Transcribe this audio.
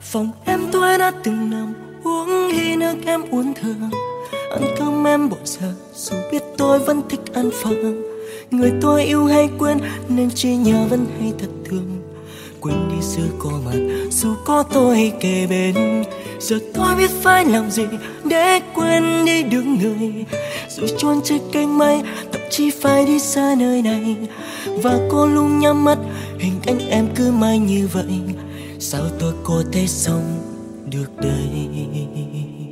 phòng em tôi đã từng nằm uống ly nước em uống thường ăn cơm em bỏ giờ dù biết tôi vẫn thích ăn phở. Người tôi yêu hay quên, nên chỉ nhớ vẫn hay thật thương. Quên đi xưa có mặt dù có tôi kề bên. Giờ tôi biết phải làm gì để quên đi được người. Dù chôn trên cánh mây, thậm chí phải đi xa nơi này. Và cô luôn nhắm mắt, hình ảnh em cứ mãi như vậy sao tôi có thể sống được đây?